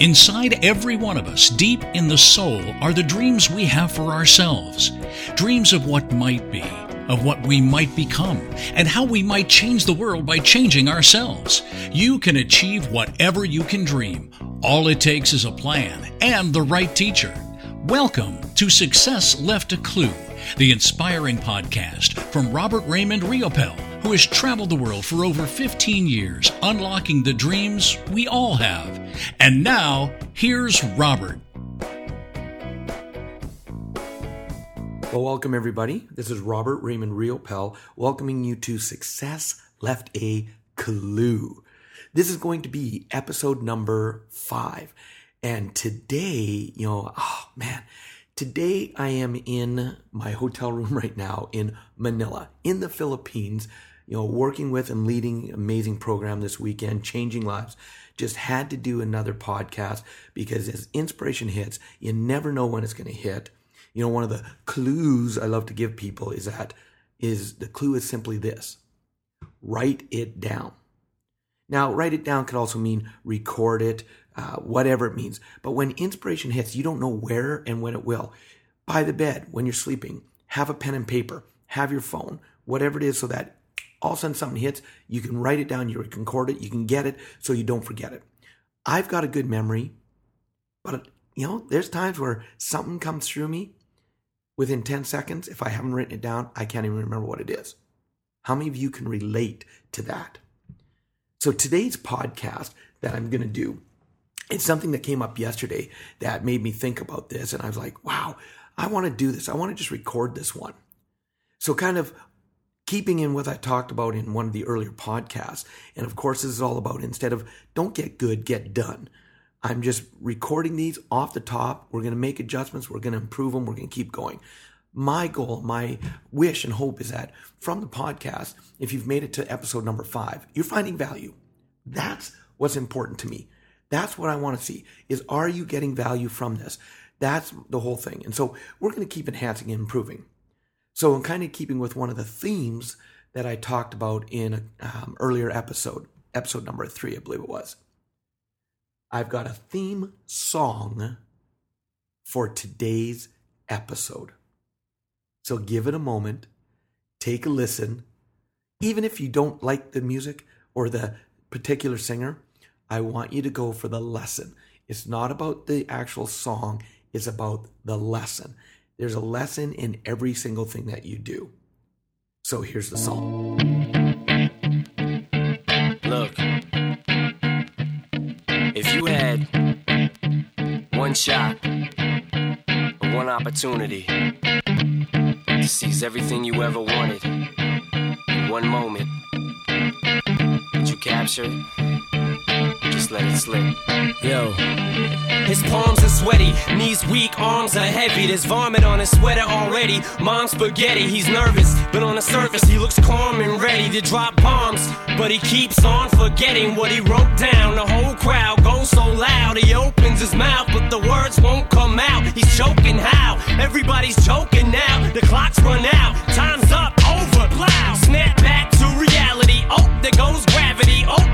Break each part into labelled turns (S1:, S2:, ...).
S1: Inside every one of us, deep in the soul, are the dreams we have for ourselves. Dreams of what might be, of what we might become, and how we might change the world by changing ourselves. You can achieve whatever you can dream. All it takes is a plan and the right teacher. Welcome to Success Left a Clue, the inspiring podcast from Robert Raymond Riopel, who has traveled the world for over 15 years, unlocking the dreams we all have. And now, here's Robert.
S2: Well, welcome everybody. This is Robert Raymond Riopel welcoming you to Success Left a Clue. This is going to be episode number five. And today, you know, oh man, today I am in my hotel room right now in Manila, in the Philippines, you know, working with and leading amazing program this weekend, changing lives. Just had to do another podcast because as inspiration hits, you never know when it's going to hit. You know, one of the clues I love to give people is that is the clue is simply this. Write it down. Now, write it down could also mean record it, uh, whatever it means. But when inspiration hits, you don't know where and when it will. By the bed, when you're sleeping, have a pen and paper, have your phone, whatever it is, so that all of a sudden something hits, you can write it down, you can record it, you can get it so you don't forget it. I've got a good memory, but you know, there's times where something comes through me within 10 seconds. If I haven't written it down, I can't even remember what it is. How many of you can relate to that? So today's podcast that I'm going to do, it's something that came up yesterday that made me think about this. And I was like, wow, I want to do this. I want to just record this one. So kind of keeping in what I talked about in one of the earlier podcasts. And of course, this is all about instead of don't get good, get done. I'm just recording these off the top. We're going to make adjustments. We're going to improve them. We're going to keep going. My goal, my wish and hope is that from the podcast, if you've made it to episode number five, you're finding value. That's what's important to me. That's what I want to see is are you getting value from this? That's the whole thing. And so we're going to keep enhancing and improving. So I'm kind of keeping with one of the themes that I talked about in um, earlier episode, episode number three, I believe it was. I've got a theme song for today's episode. So give it a moment, take a listen. Even if you don't like the music or the particular singer, I want you to go for the lesson. It's not about the actual song, it's about the lesson. There's a lesson in every single thing that you do. So here's the song.
S3: Look, if you had one shot, one opportunity to seize everything you ever wanted in one moment, would you capture it? Let it slip. Yo. His palms are sweaty, knees weak, arms are heavy. There's vomit on his sweater already. Mom's spaghetti, he's nervous, but on the surface he looks calm and ready to drop bombs. But he keeps on forgetting what he wrote down. The whole crowd goes so loud, he opens his mouth, but the words won't come out. He's choking how? Everybody's choking now. The clock's run out, time's up, over, plow. Snap back to reality. Oh, there goes gravity. Oh,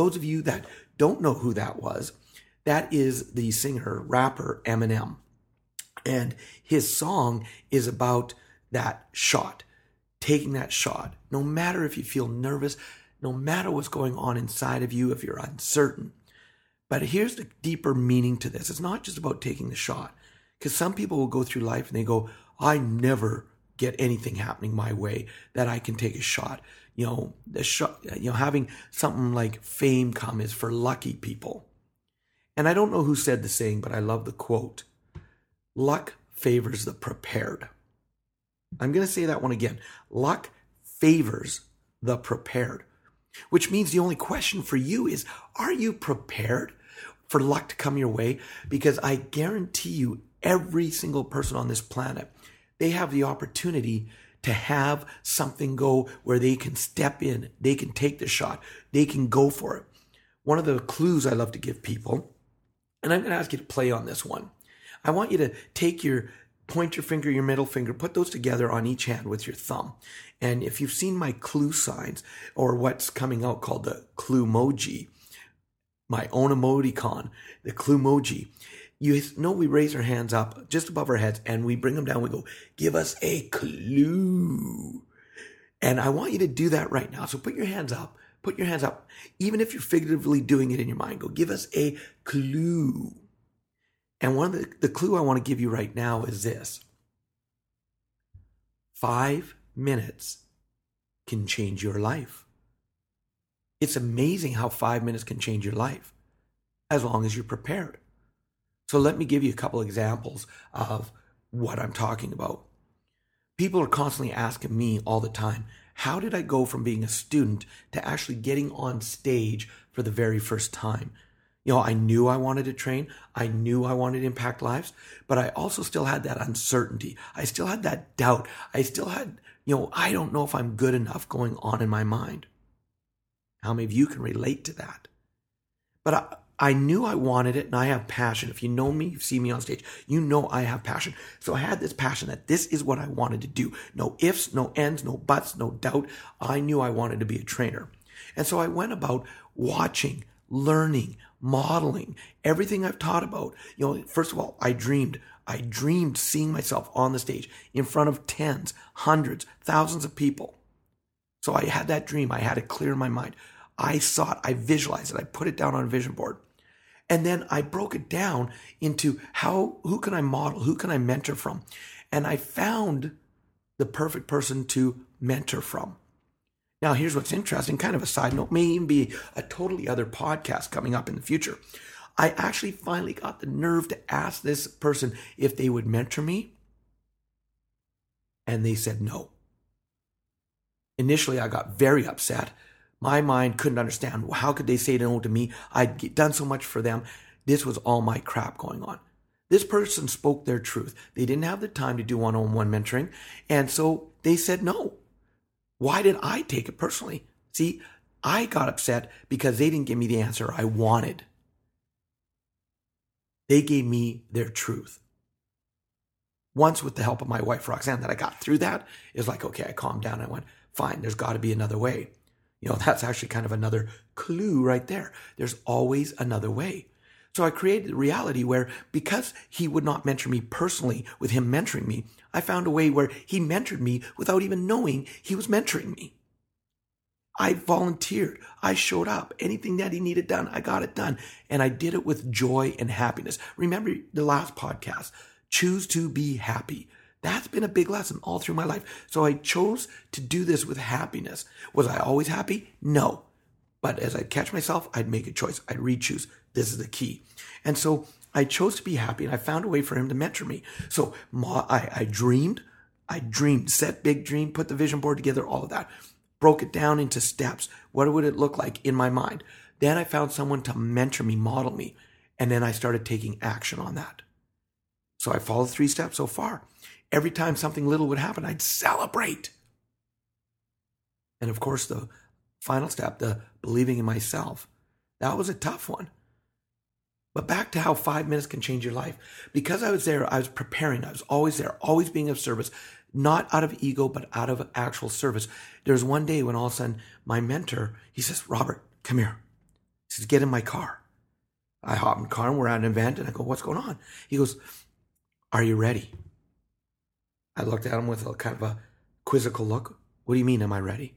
S2: those of you that don't know who that was, that is the singer, rapper Eminem. And his song is about that shot, taking that shot. No matter if you feel nervous, no matter what's going on inside of you, if you're uncertain. But here's the deeper meaning to this it's not just about taking the shot. Because some people will go through life and they go, I never get anything happening my way that I can take a shot. You know, the shot, you know, having something like fame come is for lucky people. And I don't know who said the saying, but I love the quote. Luck favors the prepared. I'm going to say that one again. Luck favors the prepared, which means the only question for you is are you prepared for luck to come your way? Because I guarantee you, every single person on this planet, they have the opportunity to have something go where they can step in, they can take the shot, they can go for it. One of the clues I love to give people, and I'm going to ask you to play on this one. I want you to take your pointer finger, your middle finger, put those together on each hand with your thumb. And if you've seen my clue signs or what's coming out called the clue emoji, my own emoticon, the clue emoji, you know we raise our hands up just above our heads and we bring them down. We go, give us a clue. And I want you to do that right now. So put your hands up. Put your hands up. Even if you're figuratively doing it in your mind, go give us a clue. And one of the, the clue I want to give you right now is this. Five minutes can change your life. It's amazing how five minutes can change your life as long as you're prepared. So let me give you a couple examples of what I'm talking about. People are constantly asking me all the time, how did I go from being a student to actually getting on stage for the very first time? You know, I knew I wanted to train. I knew I wanted to impact lives, but I also still had that uncertainty. I still had that doubt. I still had, you know, I don't know if I'm good enough going on in my mind. How many of you can relate to that? But I, I knew I wanted it and I have passion. If you know me, you see me on stage, you know I have passion. So I had this passion that this is what I wanted to do. No ifs, no ends, no buts, no doubt. I knew I wanted to be a trainer. And so I went about watching, learning, modeling, everything I've taught about. You know, first of all, I dreamed. I dreamed seeing myself on the stage in front of tens, hundreds, thousands of people. So I had that dream. I had it clear in my mind. I saw it. I visualized it. I put it down on a vision board. And then I broke it down into how, who can I model? Who can I mentor from? And I found the perfect person to mentor from. Now, here's what's interesting, kind of a side note, may even be a totally other podcast coming up in the future. I actually finally got the nerve to ask this person if they would mentor me. And they said no. Initially, I got very upset my mind couldn't understand how could they say no to me? I'd done so much for them. This was all my crap going on. This person spoke their truth. They didn't have the time to do one on one mentoring. And so they said no. Why did I take it personally? See, I got upset because they didn't give me the answer I wanted. They gave me their truth. Once, with the help of my wife, Roxanne, that I got through that, it was like, okay, I calmed down. I went, fine, there's got to be another way. You know, that's actually kind of another clue right there. There's always another way. So I created a reality where because he would not mentor me personally with him mentoring me, I found a way where he mentored me without even knowing he was mentoring me. I volunteered. I showed up. Anything that he needed done, I got it done. And I did it with joy and happiness. Remember the last podcast. Choose to be happy. That's been a big lesson all through my life. So I chose to do this with happiness. Was I always happy? No. But as I'd catch myself, I'd make a choice. I'd re-choose. This is the key. And so I chose to be happy and I found a way for him to mentor me. So I, I dreamed, I dreamed, set big dream, put the vision board together, all of that. Broke it down into steps. What would it look like in my mind? Then I found someone to mentor me, model me. And then I started taking action on that. So I followed three steps so far every time something little would happen, I'd celebrate. And of course, the final step, the believing in myself, that was a tough one. But back to how five minutes can change your life. Because I was there, I was preparing. I was always there, always being of service, not out of ego, but out of actual service. There was one day when all of a sudden my mentor, he says, Robert, come here. He says, get in my car. I hop in the car and we're at an event and I go, what's going on? He goes, are you ready? I looked at him with a kind of a quizzical look. What do you mean, am I ready?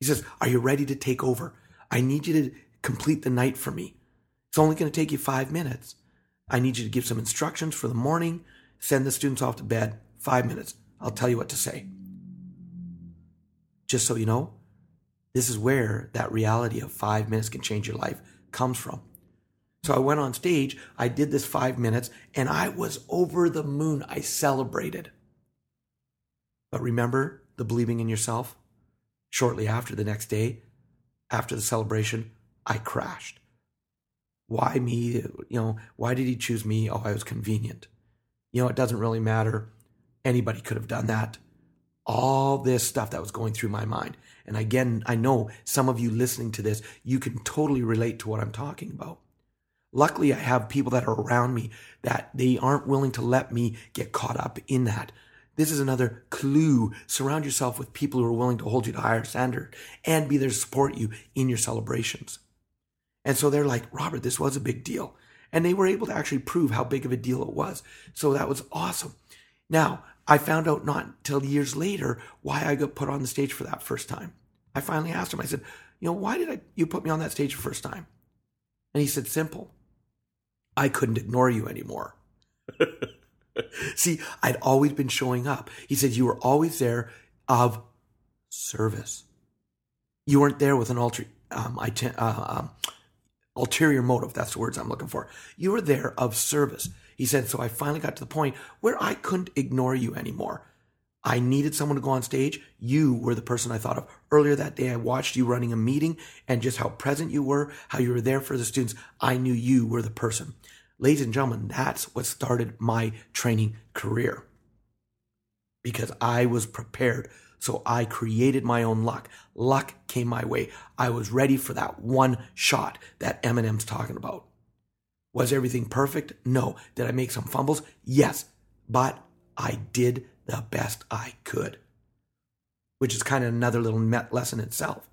S2: He says, Are you ready to take over? I need you to complete the night for me. It's only going to take you five minutes. I need you to give some instructions for the morning, send the students off to bed. Five minutes. I'll tell you what to say. Just so you know, this is where that reality of five minutes can change your life comes from. So I went on stage, I did this five minutes, and I was over the moon. I celebrated. But remember the believing in yourself? Shortly after the next day, after the celebration, I crashed. Why me? You know, why did he choose me? Oh, I was convenient. You know, it doesn't really matter. Anybody could have done that. All this stuff that was going through my mind. And again, I know some of you listening to this, you can totally relate to what I'm talking about. Luckily, I have people that are around me that they aren't willing to let me get caught up in that. This is another clue. Surround yourself with people who are willing to hold you to higher standard and be there to support you in your celebrations. And so they're like, Robert, this was a big deal. And they were able to actually prove how big of a deal it was. So that was awesome. Now, I found out not until years later why I got put on the stage for that first time. I finally asked him, I said, you know, why did I, you put me on that stage the first time? And he said, simple. I couldn't ignore you anymore. See, I'd always been showing up. He said, You were always there of service. You weren't there with an ultra, um, uh, um, ulterior motive. That's the words I'm looking for. You were there of service. He said, So I finally got to the point where I couldn't ignore you anymore. I needed someone to go on stage. You were the person I thought of. Earlier that day, I watched you running a meeting and just how present you were, how you were there for the students. I knew you were the person. Ladies and gentlemen, that's what started my training career because I was prepared. So I created my own luck. Luck came my way. I was ready for that one shot that Eminem's talking about. Was everything perfect? No. Did I make some fumbles? Yes. But I did the best I could, which is kind of another little lesson itself.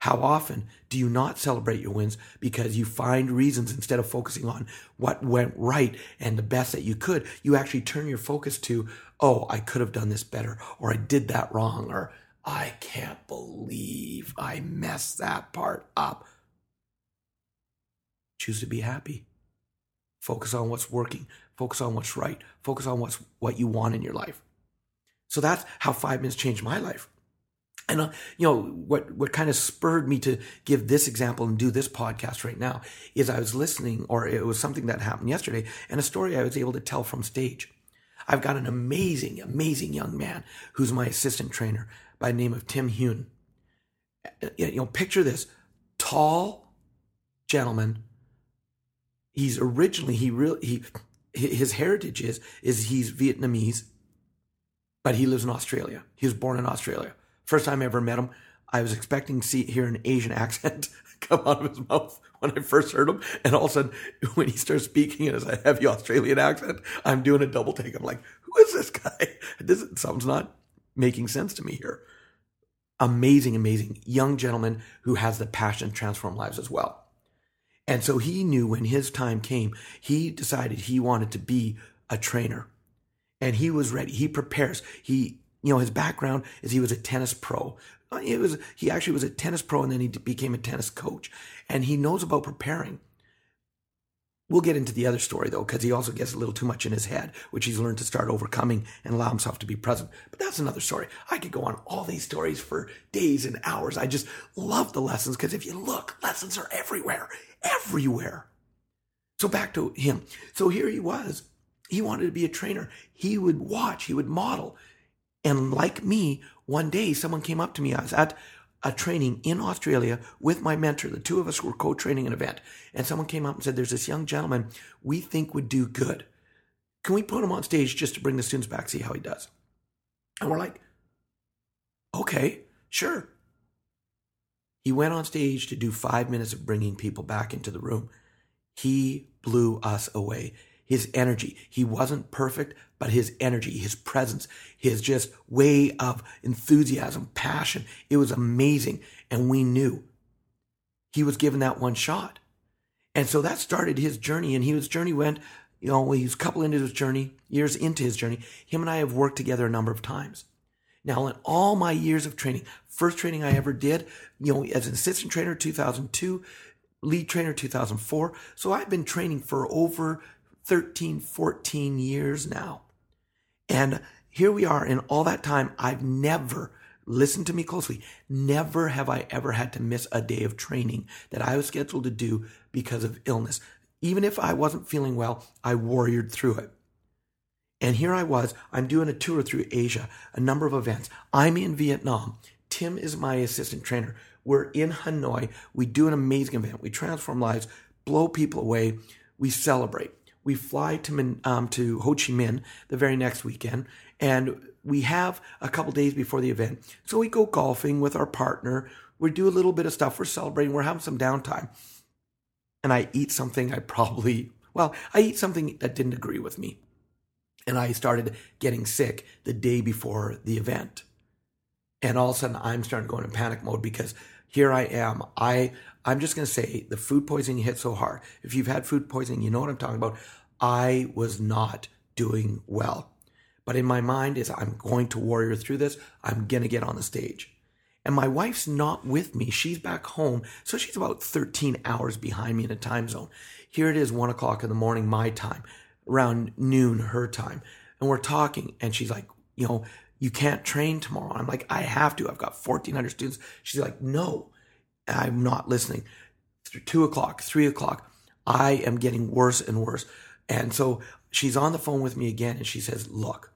S2: How often do you not celebrate your wins because you find reasons instead of focusing on what went right and the best that you could? You actually turn your focus to, oh, I could have done this better, or I did that wrong, or I can't believe I messed that part up. Choose to be happy. Focus on what's working. Focus on what's right. Focus on what's what you want in your life. So that's how five minutes changed my life. And uh, you know what? What kind of spurred me to give this example and do this podcast right now is I was listening, or it was something that happened yesterday, and a story I was able to tell from stage. I've got an amazing, amazing young man who's my assistant trainer by the name of Tim Hune. Uh, you know, picture this: tall gentleman. He's originally he really he his heritage is is he's Vietnamese, but he lives in Australia. He was born in Australia First time I ever met him, I was expecting to see hear an Asian accent come out of his mouth when I first heard him, and all of a sudden, when he starts speaking in a heavy Australian accent, I'm doing a double take. I'm like, "Who is this guy? This something's not making sense to me here." Amazing, amazing young gentleman who has the passion to transform lives as well. And so he knew when his time came, he decided he wanted to be a trainer. And he was ready. He prepares. He you know, his background is he was a tennis pro. Uh, it was he actually was a tennis pro and then he became a tennis coach, and he knows about preparing. We'll get into the other story though, because he also gets a little too much in his head, which he's learned to start overcoming and allow himself to be present. But that's another story. I could go on all these stories for days and hours. I just love the lessons because if you look, lessons are everywhere, everywhere. So back to him. So here he was. He wanted to be a trainer. He would watch, he would model. And like me, one day someone came up to me. I was at a training in Australia with my mentor. The two of us were co training an event. And someone came up and said, There's this young gentleman we think would do good. Can we put him on stage just to bring the students back, see how he does? And we're like, Okay, sure. He went on stage to do five minutes of bringing people back into the room. He blew us away his energy. He wasn't perfect, but his energy, his presence, his just way of enthusiasm, passion, it was amazing. And we knew he was given that one shot. And so that started his journey. And his journey went, you know, he's a couple into his journey, years into his journey. Him and I have worked together a number of times. Now, in all my years of training, first training I ever did, you know, as an assistant trainer, 2002, lead trainer, 2004. So I've been training for over 13, 14 years now. And here we are in all that time. I've never, listen to me closely, never have I ever had to miss a day of training that I was scheduled to do because of illness. Even if I wasn't feeling well, I warriored through it. And here I was, I'm doing a tour through Asia, a number of events. I'm in Vietnam. Tim is my assistant trainer. We're in Hanoi. We do an amazing event. We transform lives, blow people away. We celebrate. We fly to um, to Ho Chi Minh the very next weekend, and we have a couple days before the event. So we go golfing with our partner. We do a little bit of stuff. We're celebrating. We're having some downtime, and I eat something I probably well, I eat something that didn't agree with me, and I started getting sick the day before the event. And all of a sudden, I'm starting to go into panic mode because here I am. I I'm just going to say the food poisoning hit so hard. If you've had food poisoning, you know what I'm talking about. I was not doing well. But in my mind is I'm going to warrior through this. I'm going to get on the stage. And my wife's not with me. She's back home. So she's about 13 hours behind me in a time zone. Here it is, one o'clock in the morning, my time, around noon, her time. And we're talking. And she's like, you know, you can't train tomorrow. I'm like, I have to. I've got 1,400 students. She's like, no, I'm not listening. Two o'clock, three o'clock, I am getting worse and worse. And so she's on the phone with me again and she says, Look,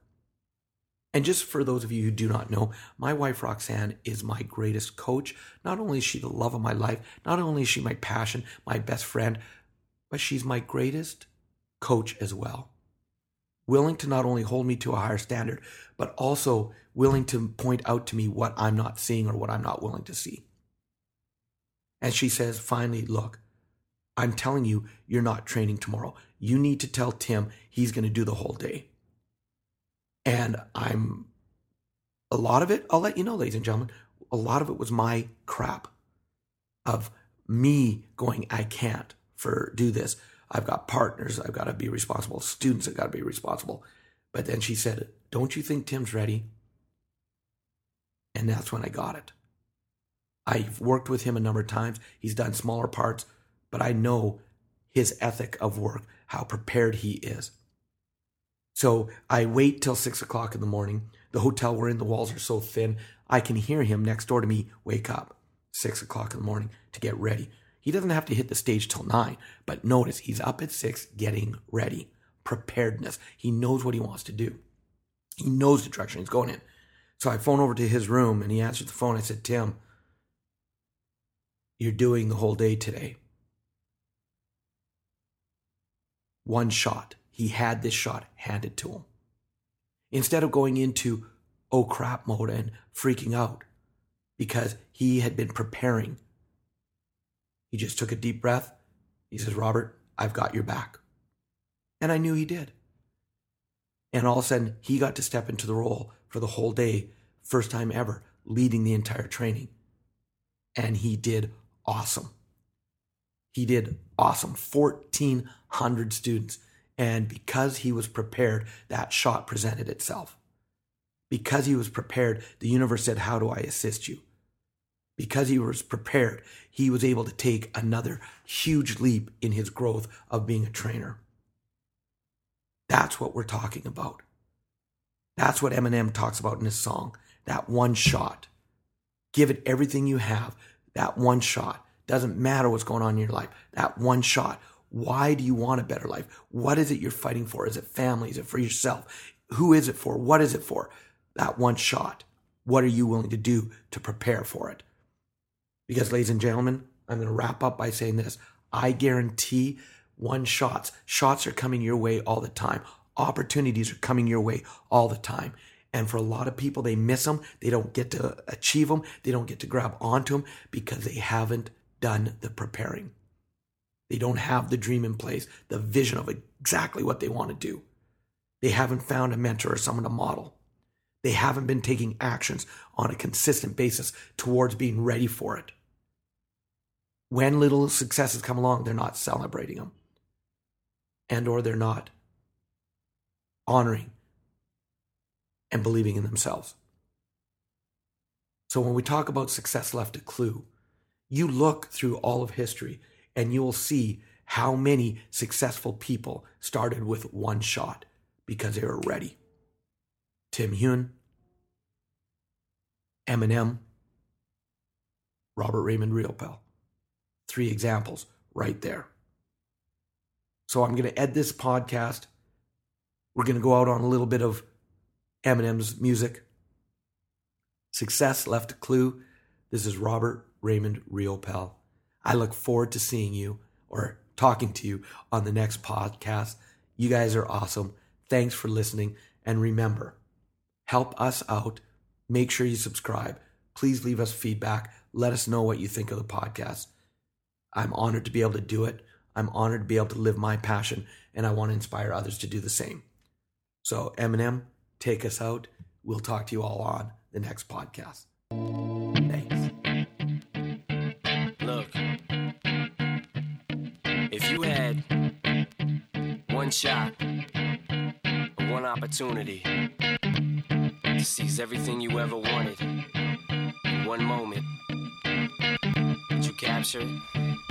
S2: and just for those of you who do not know, my wife Roxanne is my greatest coach. Not only is she the love of my life, not only is she my passion, my best friend, but she's my greatest coach as well. Willing to not only hold me to a higher standard, but also willing to point out to me what I'm not seeing or what I'm not willing to see. And she says, finally, look, I'm telling you, you're not training tomorrow. You need to tell Tim he's going to do the whole day. And I'm, a lot of it, I'll let you know, ladies and gentlemen, a lot of it was my crap of me going, I can't for do this. I've got partners. I've got to be responsible. Students have got to be responsible. But then she said, Don't you think Tim's ready? And that's when I got it. I've worked with him a number of times. He's done smaller parts, but I know his ethic of work, how prepared he is. So I wait till six o'clock in the morning. The hotel we're in, the walls are so thin, I can hear him next door to me wake up six o'clock in the morning to get ready. He doesn't have to hit the stage till nine, but notice he's up at six getting ready. Preparedness. He knows what he wants to do. He knows the direction he's going in. So I phone over to his room and he answered the phone. I said, Tim, you're doing the whole day today. One shot. He had this shot handed to him. Instead of going into oh crap mode and freaking out because he had been preparing, he just took a deep breath. He says, Robert, I've got your back. And I knew he did. And all of a sudden, he got to step into the role for the whole day, first time ever, leading the entire training. And he did awesome. He did awesome. 1,400 students. And because he was prepared, that shot presented itself. Because he was prepared, the universe said, How do I assist you? Because he was prepared, he was able to take another huge leap in his growth of being a trainer. That's what we're talking about. That's what Eminem talks about in his song. That one shot. Give it everything you have that one shot. Doesn't matter what's going on in your life. That one shot. Why do you want a better life? What is it you're fighting for? Is it family? Is it for yourself? Who is it for? What is it for? That one shot. What are you willing to do to prepare for it? Because, ladies and gentlemen, I'm going to wrap up by saying this. I guarantee one shots. Shots are coming your way all the time. Opportunities are coming your way all the time. And for a lot of people, they miss them. They don't get to achieve them. They don't get to grab onto them because they haven't done the preparing. They don't have the dream in place, the vision of exactly what they want to do. They haven't found a mentor or someone to model. They haven't been taking actions on a consistent basis towards being ready for it. When little successes come along, they're not celebrating them. And or they're not honoring and believing in themselves. So when we talk about success left a clue, you look through all of history and you will see how many successful people started with one shot because they were ready. Tim Hune, Eminem, Robert Raymond Riopel. Three examples right there. So I'm going to end this podcast. We're going to go out on a little bit of Eminem's music. Success left a clue. This is Robert Raymond Riopel. I look forward to seeing you or talking to you on the next podcast. You guys are awesome. Thanks for listening. And remember, help us out. Make sure you subscribe. Please leave us feedback. Let us know what you think of the podcast. I'm honored to be able to do it. I'm honored to be able to live my passion, and I want to inspire others to do the same. So, Eminem, take us out. We'll talk to you all on the next podcast. Thanks.
S4: Look, if you had one shot, one opportunity to seize everything you ever wanted in one moment, would you capture it?